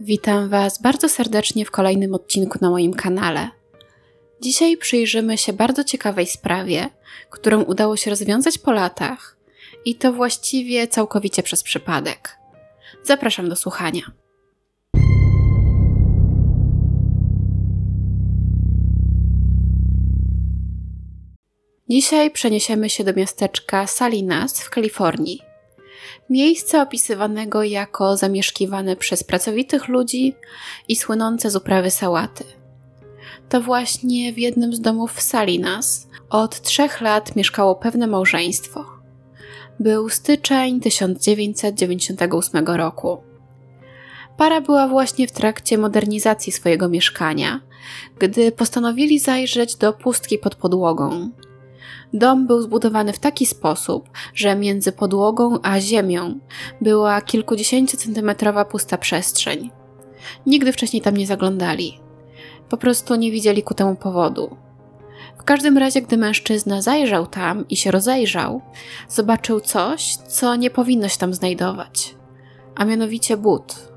Witam Was bardzo serdecznie w kolejnym odcinku na moim kanale. Dzisiaj przyjrzymy się bardzo ciekawej sprawie, którą udało się rozwiązać po latach i to właściwie całkowicie przez przypadek. Zapraszam do słuchania. Dzisiaj przeniesiemy się do miasteczka Salinas w Kalifornii. Miejsca opisywanego jako zamieszkiwane przez pracowitych ludzi i słynące z uprawy sałaty. To właśnie w jednym z domów w Salinas od trzech lat mieszkało pewne małżeństwo. Był styczeń 1998 roku. Para była właśnie w trakcie modernizacji swojego mieszkania, gdy postanowili zajrzeć do pustki pod podłogą, Dom był zbudowany w taki sposób, że między podłogą a ziemią była kilkudziesięciocentymetrowa pusta przestrzeń. Nigdy wcześniej tam nie zaglądali. Po prostu nie widzieli ku temu powodu. W każdym razie, gdy mężczyzna zajrzał tam i się rozejrzał, zobaczył coś, co nie powinno się tam znajdować, a mianowicie but.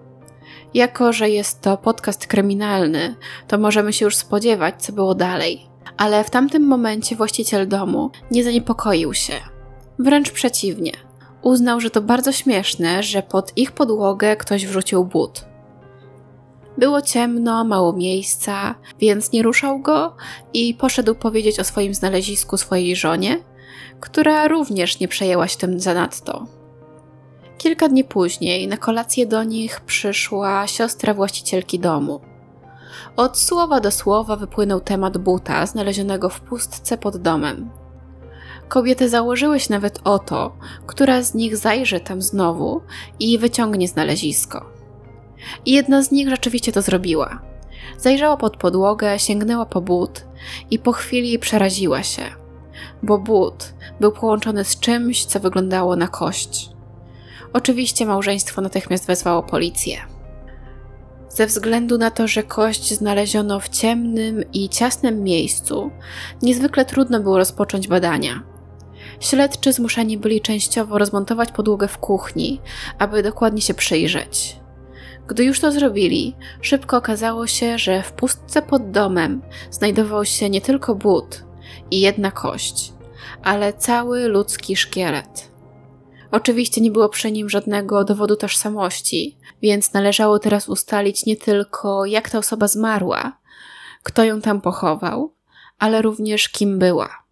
Jako, że jest to podcast kryminalny, to możemy się już spodziewać, co było dalej ale w tamtym momencie właściciel domu nie zaniepokoił się. Wręcz przeciwnie. Uznał, że to bardzo śmieszne, że pod ich podłogę ktoś wrzucił but. Było ciemno, mało miejsca, więc nie ruszał go i poszedł powiedzieć o swoim znalezisku swojej żonie, która również nie przejęła się tym zanadto. Kilka dni później na kolację do nich przyszła siostra właścicielki domu. Od słowa do słowa wypłynął temat buta znalezionego w pustce pod domem. Kobiety założyły się nawet o to, która z nich zajrzy tam znowu i wyciągnie znalezisko. I jedna z nich rzeczywiście to zrobiła. Zajrzała pod podłogę, sięgnęła po but i po chwili przeraziła się, bo but był połączony z czymś, co wyglądało na kość. Oczywiście małżeństwo natychmiast wezwało policję. Ze względu na to, że kość znaleziono w ciemnym i ciasnym miejscu, niezwykle trudno było rozpocząć badania. Śledczy zmuszeni byli częściowo rozmontować podłogę w kuchni, aby dokładnie się przyjrzeć. Gdy już to zrobili, szybko okazało się, że w pustce pod domem znajdował się nie tylko but i jedna kość, ale cały ludzki szkielet. Oczywiście nie było przy nim żadnego dowodu tożsamości, więc należało teraz ustalić nie tylko jak ta osoba zmarła, kto ją tam pochował, ale również kim była.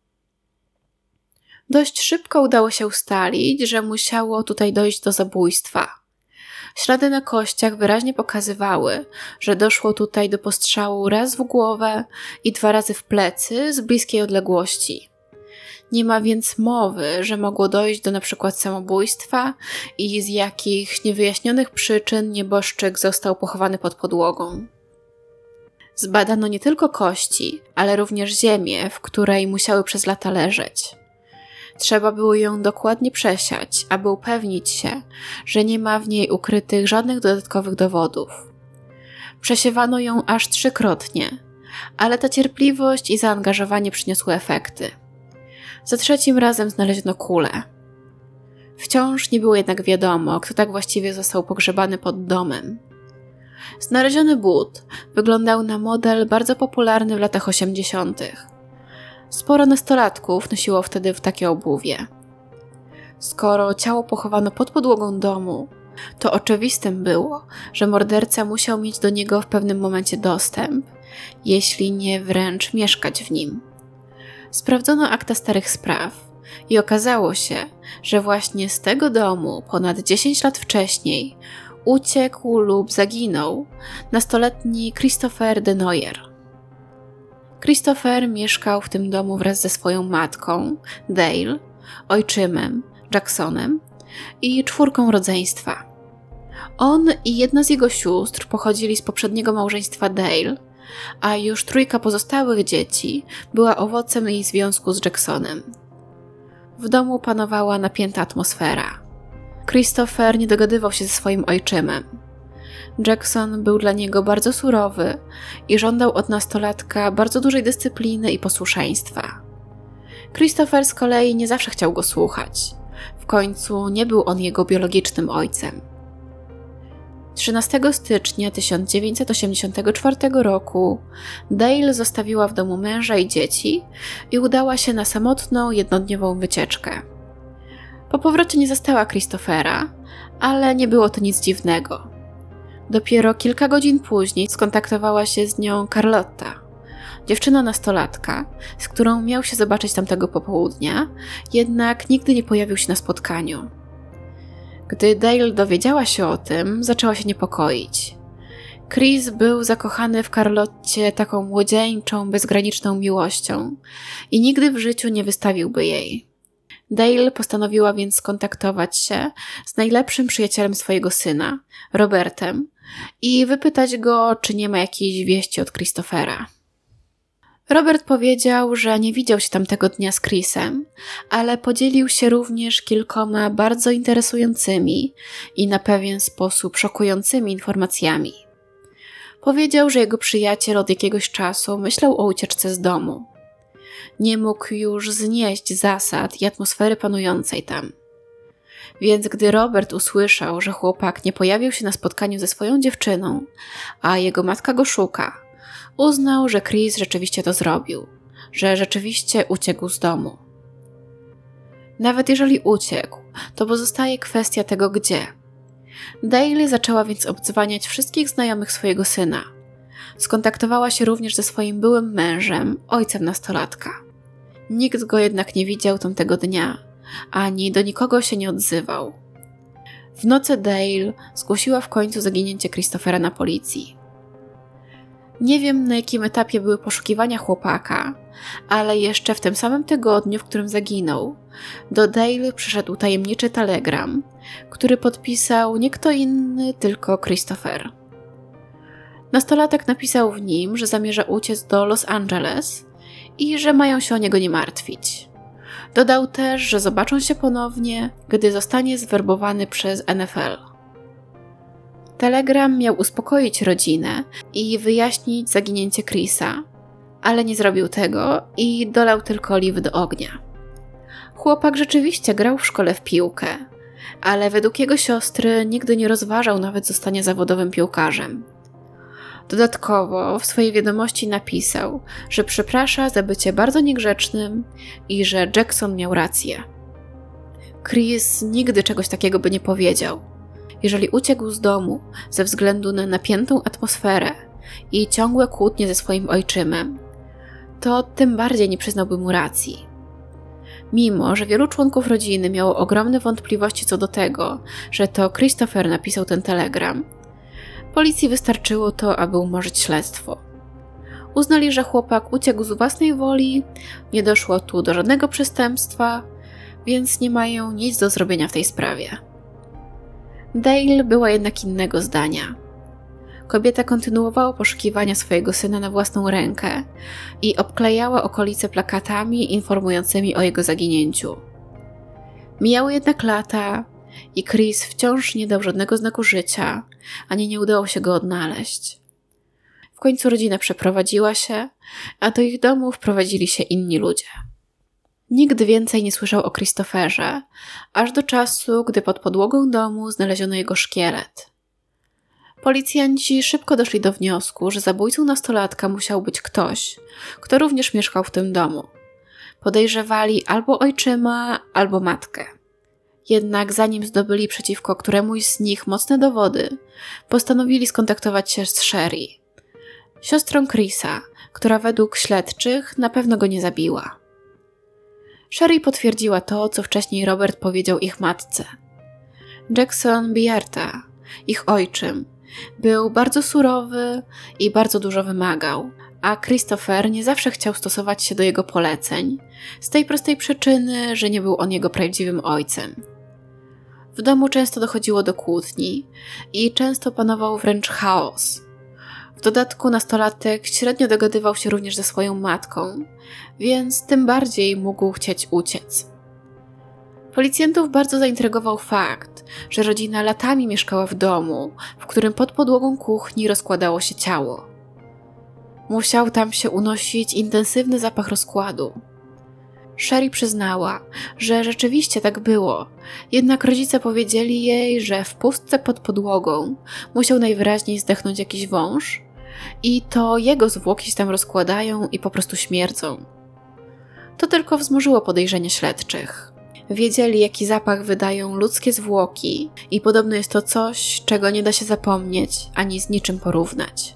Dość szybko udało się ustalić, że musiało tutaj dojść do zabójstwa. Ślady na kościach wyraźnie pokazywały, że doszło tutaj do postrzału raz w głowę i dwa razy w plecy z bliskiej odległości. Nie ma więc mowy, że mogło dojść do np. samobójstwa i z jakich niewyjaśnionych przyczyn nieboszczyk został pochowany pod podłogą. Zbadano nie tylko kości, ale również ziemię, w której musiały przez lata leżeć. Trzeba było ją dokładnie przesiać, aby upewnić się, że nie ma w niej ukrytych żadnych dodatkowych dowodów. Przesiewano ją aż trzykrotnie, ale ta cierpliwość i zaangażowanie przyniosły efekty. Za trzecim razem znaleziono kulę. Wciąż nie było jednak wiadomo, kto tak właściwie został pogrzebany pod domem. Znaleziony but wyglądał na model bardzo popularny w latach 80. Sporo nastolatków nosiło wtedy w takie obuwie. Skoro ciało pochowano pod podłogą domu, to oczywistym było, że morderca musiał mieć do niego w pewnym momencie dostęp, jeśli nie wręcz mieszkać w nim sprawdzono akta starych spraw i okazało się, że właśnie z tego domu ponad 10 lat wcześniej uciekł lub zaginął nastoletni Christopher de Noyer. Christopher mieszkał w tym domu wraz ze swoją matką, Dale, ojczymem, Jacksonem i czwórką rodzeństwa. On i jedna z jego sióstr pochodzili z poprzedniego małżeństwa Dale, a już trójka pozostałych dzieci była owocem jej związku z Jacksonem. W domu panowała napięta atmosfera. Christopher nie dogadywał się ze swoim ojczymem. Jackson był dla niego bardzo surowy i żądał od nastolatka bardzo dużej dyscypliny i posłuszeństwa. Christopher z kolei nie zawsze chciał go słuchać. W końcu nie był on jego biologicznym ojcem. 13 stycznia 1984 roku Dale zostawiła w domu męża i dzieci i udała się na samotną, jednodniową wycieczkę. Po powrocie nie zastała Christophera, ale nie było to nic dziwnego. Dopiero kilka godzin później skontaktowała się z nią Carlotta, dziewczyna nastolatka, z którą miał się zobaczyć tamtego popołudnia, jednak nigdy nie pojawił się na spotkaniu. Gdy Dale dowiedziała się o tym, zaczęła się niepokoić. Chris był zakochany w Carlotcie taką młodzieńczą, bezgraniczną miłością i nigdy w życiu nie wystawiłby jej. Dale postanowiła więc skontaktować się z najlepszym przyjacielem swojego syna, Robertem, i wypytać go, czy nie ma jakiejś wieści od Christophera. Robert powiedział, że nie widział się tamtego dnia z Chrisem, ale podzielił się również kilkoma bardzo interesującymi i na pewien sposób szokującymi informacjami. Powiedział, że jego przyjaciel od jakiegoś czasu myślał o ucieczce z domu. Nie mógł już znieść zasad i atmosfery panującej tam. Więc gdy Robert usłyszał, że chłopak nie pojawił się na spotkaniu ze swoją dziewczyną, a jego matka go szuka, uznał, że Chris rzeczywiście to zrobił, że rzeczywiście uciekł z domu. Nawet jeżeli uciekł, to pozostaje kwestia tego gdzie. Daly zaczęła więc obdzwaniać wszystkich znajomych swojego syna. Skontaktowała się również ze swoim byłym mężem, ojcem nastolatka. Nikt go jednak nie widział tamtego dnia, ani do nikogo się nie odzywał. W nocy Dale zgłosiła w końcu zaginięcie Christophera na policji. Nie wiem, na jakim etapie były poszukiwania chłopaka, ale jeszcze w tym samym tygodniu, w którym zaginął, do Dale przyszedł tajemniczy telegram, który podpisał nie kto inny, tylko Christopher. Nastolatek napisał w nim, że zamierza uciec do Los Angeles i że mają się o niego nie martwić. Dodał też, że zobaczą się ponownie, gdy zostanie zwerbowany przez NFL. Telegram miał uspokoić rodzinę i wyjaśnić zaginięcie Chrisa, ale nie zrobił tego i dolał tylko oliwy do ognia. Chłopak rzeczywiście grał w szkole w piłkę, ale według jego siostry nigdy nie rozważał nawet zostania zawodowym piłkarzem. Dodatkowo w swojej wiadomości napisał, że przeprasza za bycie bardzo niegrzecznym i że Jackson miał rację. Chris nigdy czegoś takiego by nie powiedział jeżeli uciekł z domu ze względu na napiętą atmosferę i ciągłe kłótnie ze swoim ojczymem, to tym bardziej nie przyznałby mu racji. Mimo, że wielu członków rodziny miało ogromne wątpliwości co do tego, że to Christopher napisał ten telegram, policji wystarczyło to, aby umorzyć śledztwo. Uznali, że chłopak uciekł z własnej woli, nie doszło tu do żadnego przestępstwa, więc nie mają nic do zrobienia w tej sprawie. Dale była jednak innego zdania. Kobieta kontynuowała poszukiwania swojego syna na własną rękę i obklejała okolice plakatami informującymi o jego zaginięciu. Mijały jednak lata i Chris wciąż nie dał żadnego znaku życia, ani nie udało się go odnaleźć. W końcu rodzina przeprowadziła się, a do ich domu wprowadzili się inni ludzie. Nikt więcej nie słyszał o Christopherze, aż do czasu, gdy pod podłogą domu znaleziono jego szkielet. Policjanci szybko doszli do wniosku, że zabójcą nastolatka musiał być ktoś, kto również mieszkał w tym domu. Podejrzewali albo ojczyma, albo matkę. Jednak zanim zdobyli przeciwko któremuś z nich mocne dowody, postanowili skontaktować się z Sherry, siostrą Chrisa, która według śledczych na pewno go nie zabiła. Sherry potwierdziła to, co wcześniej Robert powiedział ich matce. Jackson Bierta, ich ojczym, był bardzo surowy i bardzo dużo wymagał, a Christopher nie zawsze chciał stosować się do jego poleceń, z tej prostej przyczyny, że nie był on jego prawdziwym ojcem. W domu często dochodziło do kłótni i często panował wręcz chaos. W dodatku nastolatek średnio dogadywał się również ze swoją matką, więc tym bardziej mógł chcieć uciec. Policjantów bardzo zaintrygował fakt, że rodzina latami mieszkała w domu, w którym pod podłogą kuchni rozkładało się ciało. Musiał tam się unosić intensywny zapach rozkładu. Sherry przyznała, że rzeczywiście tak było, jednak rodzice powiedzieli jej, że w pustce pod podłogą musiał najwyraźniej zdechnąć jakiś wąż i to jego zwłoki się tam rozkładają i po prostu śmierdzą. To tylko wzmożyło podejrzenia śledczych. Wiedzieli, jaki zapach wydają ludzkie zwłoki, i podobno jest to coś, czego nie da się zapomnieć ani z niczym porównać.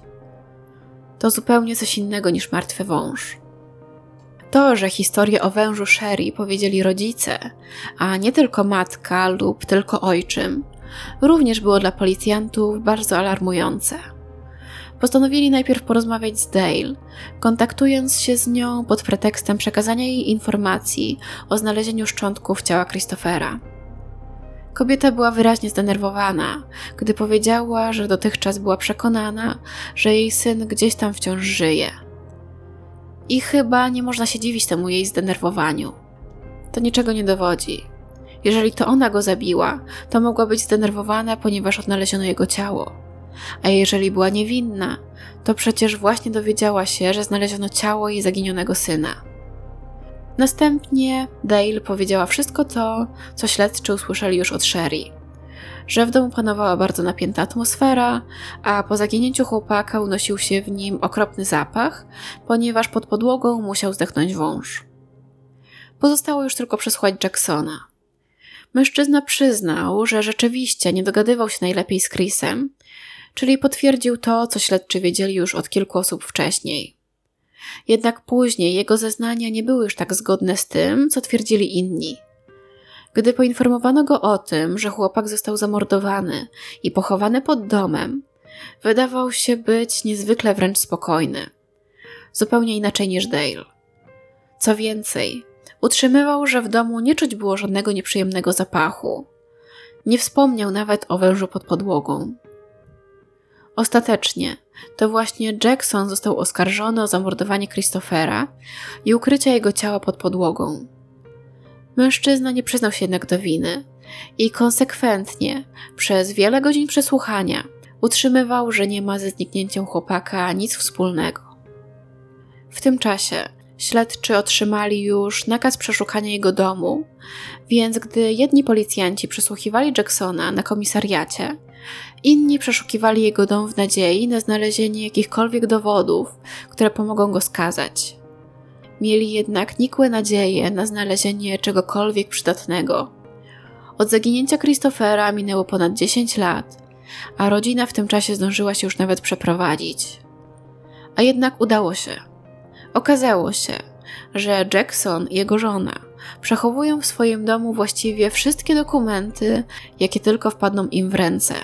To zupełnie coś innego niż martwy wąż. To, że historię o wężu Sherry powiedzieli rodzice, a nie tylko matka lub tylko ojczym, również było dla policjantów bardzo alarmujące. Postanowili najpierw porozmawiać z Dale, kontaktując się z nią pod pretekstem przekazania jej informacji o znalezieniu szczątków ciała Christophera. Kobieta była wyraźnie zdenerwowana, gdy powiedziała, że dotychczas była przekonana, że jej syn gdzieś tam wciąż żyje. I chyba nie można się dziwić temu jej zdenerwowaniu. To niczego nie dowodzi. Jeżeli to ona go zabiła, to mogła być zdenerwowana, ponieważ odnaleziono jego ciało. A jeżeli była niewinna, to przecież właśnie dowiedziała się, że znaleziono ciało jej zaginionego syna. Następnie Dale powiedziała wszystko to, co śledczy usłyszeli już od Sherry. Że w domu panowała bardzo napięta atmosfera, a po zaginięciu chłopaka unosił się w nim okropny zapach, ponieważ pod podłogą musiał zdechnąć wąż. Pozostało już tylko przesłuchać Jacksona. Mężczyzna przyznał, że rzeczywiście nie dogadywał się najlepiej z Chrisem, czyli potwierdził to, co śledczy wiedzieli już od kilku osób wcześniej. Jednak później jego zeznania nie były już tak zgodne z tym, co twierdzili inni. Gdy poinformowano go o tym, że chłopak został zamordowany i pochowany pod domem, wydawał się być niezwykle wręcz spokojny. Zupełnie inaczej niż Dale. Co więcej, utrzymywał, że w domu nie czuć było żadnego nieprzyjemnego zapachu. Nie wspomniał nawet o wężu pod podłogą. Ostatecznie to właśnie Jackson został oskarżony o zamordowanie Christophera i ukrycie jego ciała pod podłogą. Mężczyzna nie przyznał się jednak do winy i konsekwentnie przez wiele godzin przesłuchania utrzymywał, że nie ma ze zniknięciem chłopaka nic wspólnego. W tym czasie śledczy otrzymali już nakaz przeszukania jego domu, więc gdy jedni policjanci przesłuchiwali Jacksona na komisariacie, Inni przeszukiwali jego dom w nadziei na znalezienie jakichkolwiek dowodów, które pomogą go skazać. Mieli jednak nikłe nadzieje na znalezienie czegokolwiek przydatnego. Od zaginięcia Christophera minęło ponad 10 lat, a rodzina w tym czasie zdążyła się już nawet przeprowadzić. A jednak udało się. Okazało się, że Jackson i jego żona przechowują w swoim domu właściwie wszystkie dokumenty, jakie tylko wpadną im w ręce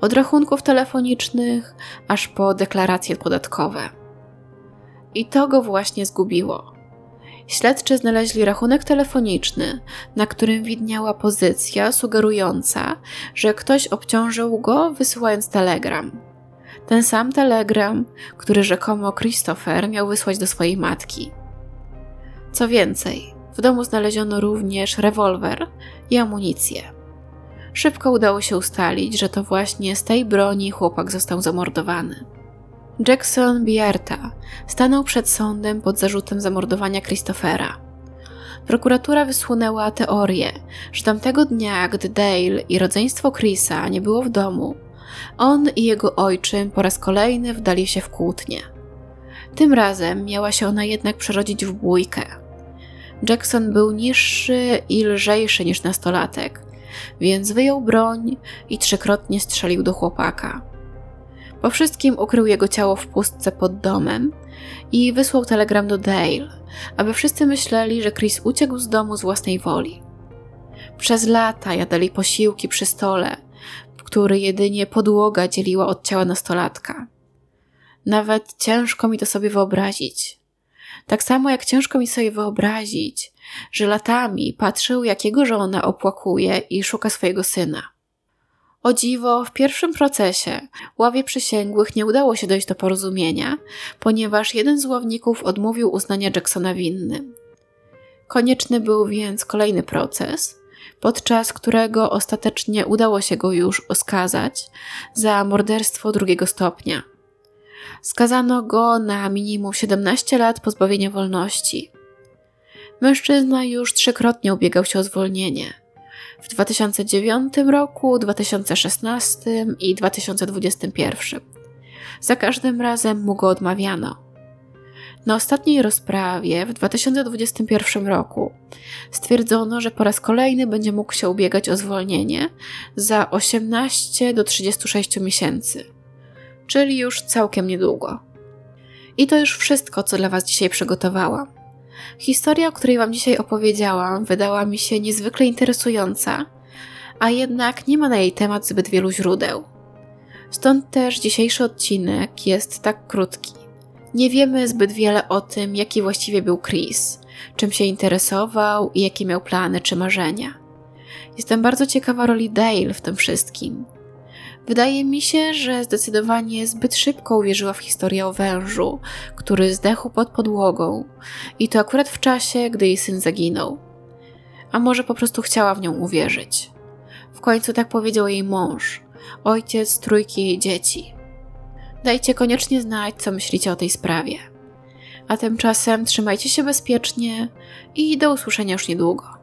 od rachunków telefonicznych aż po deklaracje podatkowe. I to go właśnie zgubiło. Śledczy znaleźli rachunek telefoniczny, na którym widniała pozycja sugerująca, że ktoś obciążył go wysyłając telegram. Ten sam telegram, który rzekomo Christopher miał wysłać do swojej matki. Co więcej, w domu znaleziono również rewolwer i amunicję. Szybko udało się ustalić, że to właśnie z tej broni chłopak został zamordowany. Jackson Bierta stanął przed sądem pod zarzutem zamordowania Christophera. Prokuratura wysłunęła teorię, że tamtego dnia, gdy Dale i rodzeństwo Chrisa nie było w domu, on i jego ojczym po raz kolejny wdali się w kłótnię. Tym razem miała się ona jednak przerodzić w bójkę. Jackson był niższy i lżejszy niż nastolatek, więc wyjął broń i trzykrotnie strzelił do chłopaka. Po wszystkim ukrył jego ciało w pustce pod domem i wysłał telegram do Dale, aby wszyscy myśleli, że Chris uciekł z domu z własnej woli. Przez lata jadali posiłki przy stole, który jedynie podłoga dzieliła od ciała nastolatka. Nawet ciężko mi to sobie wyobrazić. Tak samo jak ciężko mi sobie wyobrazić, że latami patrzył, jak jego żona opłakuje i szuka swojego syna. O dziwo, w pierwszym procesie ławie przysięgłych nie udało się dojść do porozumienia, ponieważ jeden z ławników odmówił uznania Jacksona winnym. Konieczny był więc kolejny proces, podczas którego ostatecznie udało się go już oskazać za morderstwo drugiego stopnia. Skazano go na minimum 17 lat pozbawienia wolności. Mężczyzna już trzykrotnie ubiegał się o zwolnienie. W 2009 roku, 2016 i 2021. Za każdym razem mu go odmawiano. Na ostatniej rozprawie w 2021 roku stwierdzono, że po raz kolejny będzie mógł się ubiegać o zwolnienie za 18 do 36 miesięcy, czyli już całkiem niedługo. I to już wszystko, co dla Was dzisiaj przygotowałam. Historia, o której Wam dzisiaj opowiedziałam, wydała mi się niezwykle interesująca, a jednak nie ma na jej temat zbyt wielu źródeł. Stąd też dzisiejszy odcinek jest tak krótki. Nie wiemy zbyt wiele o tym, jaki właściwie był Chris, czym się interesował i jakie miał plany czy marzenia. Jestem bardzo ciekawa roli Dale w tym wszystkim. Wydaje mi się, że zdecydowanie zbyt szybko uwierzyła w historię o wężu, który zdechł pod podłogą, i to akurat w czasie, gdy jej syn zaginął. A może po prostu chciała w nią uwierzyć. W końcu tak powiedział jej mąż, ojciec trójki jej dzieci. Dajcie koniecznie znać, co myślicie o tej sprawie. A tymczasem trzymajcie się bezpiecznie i do usłyszenia już niedługo.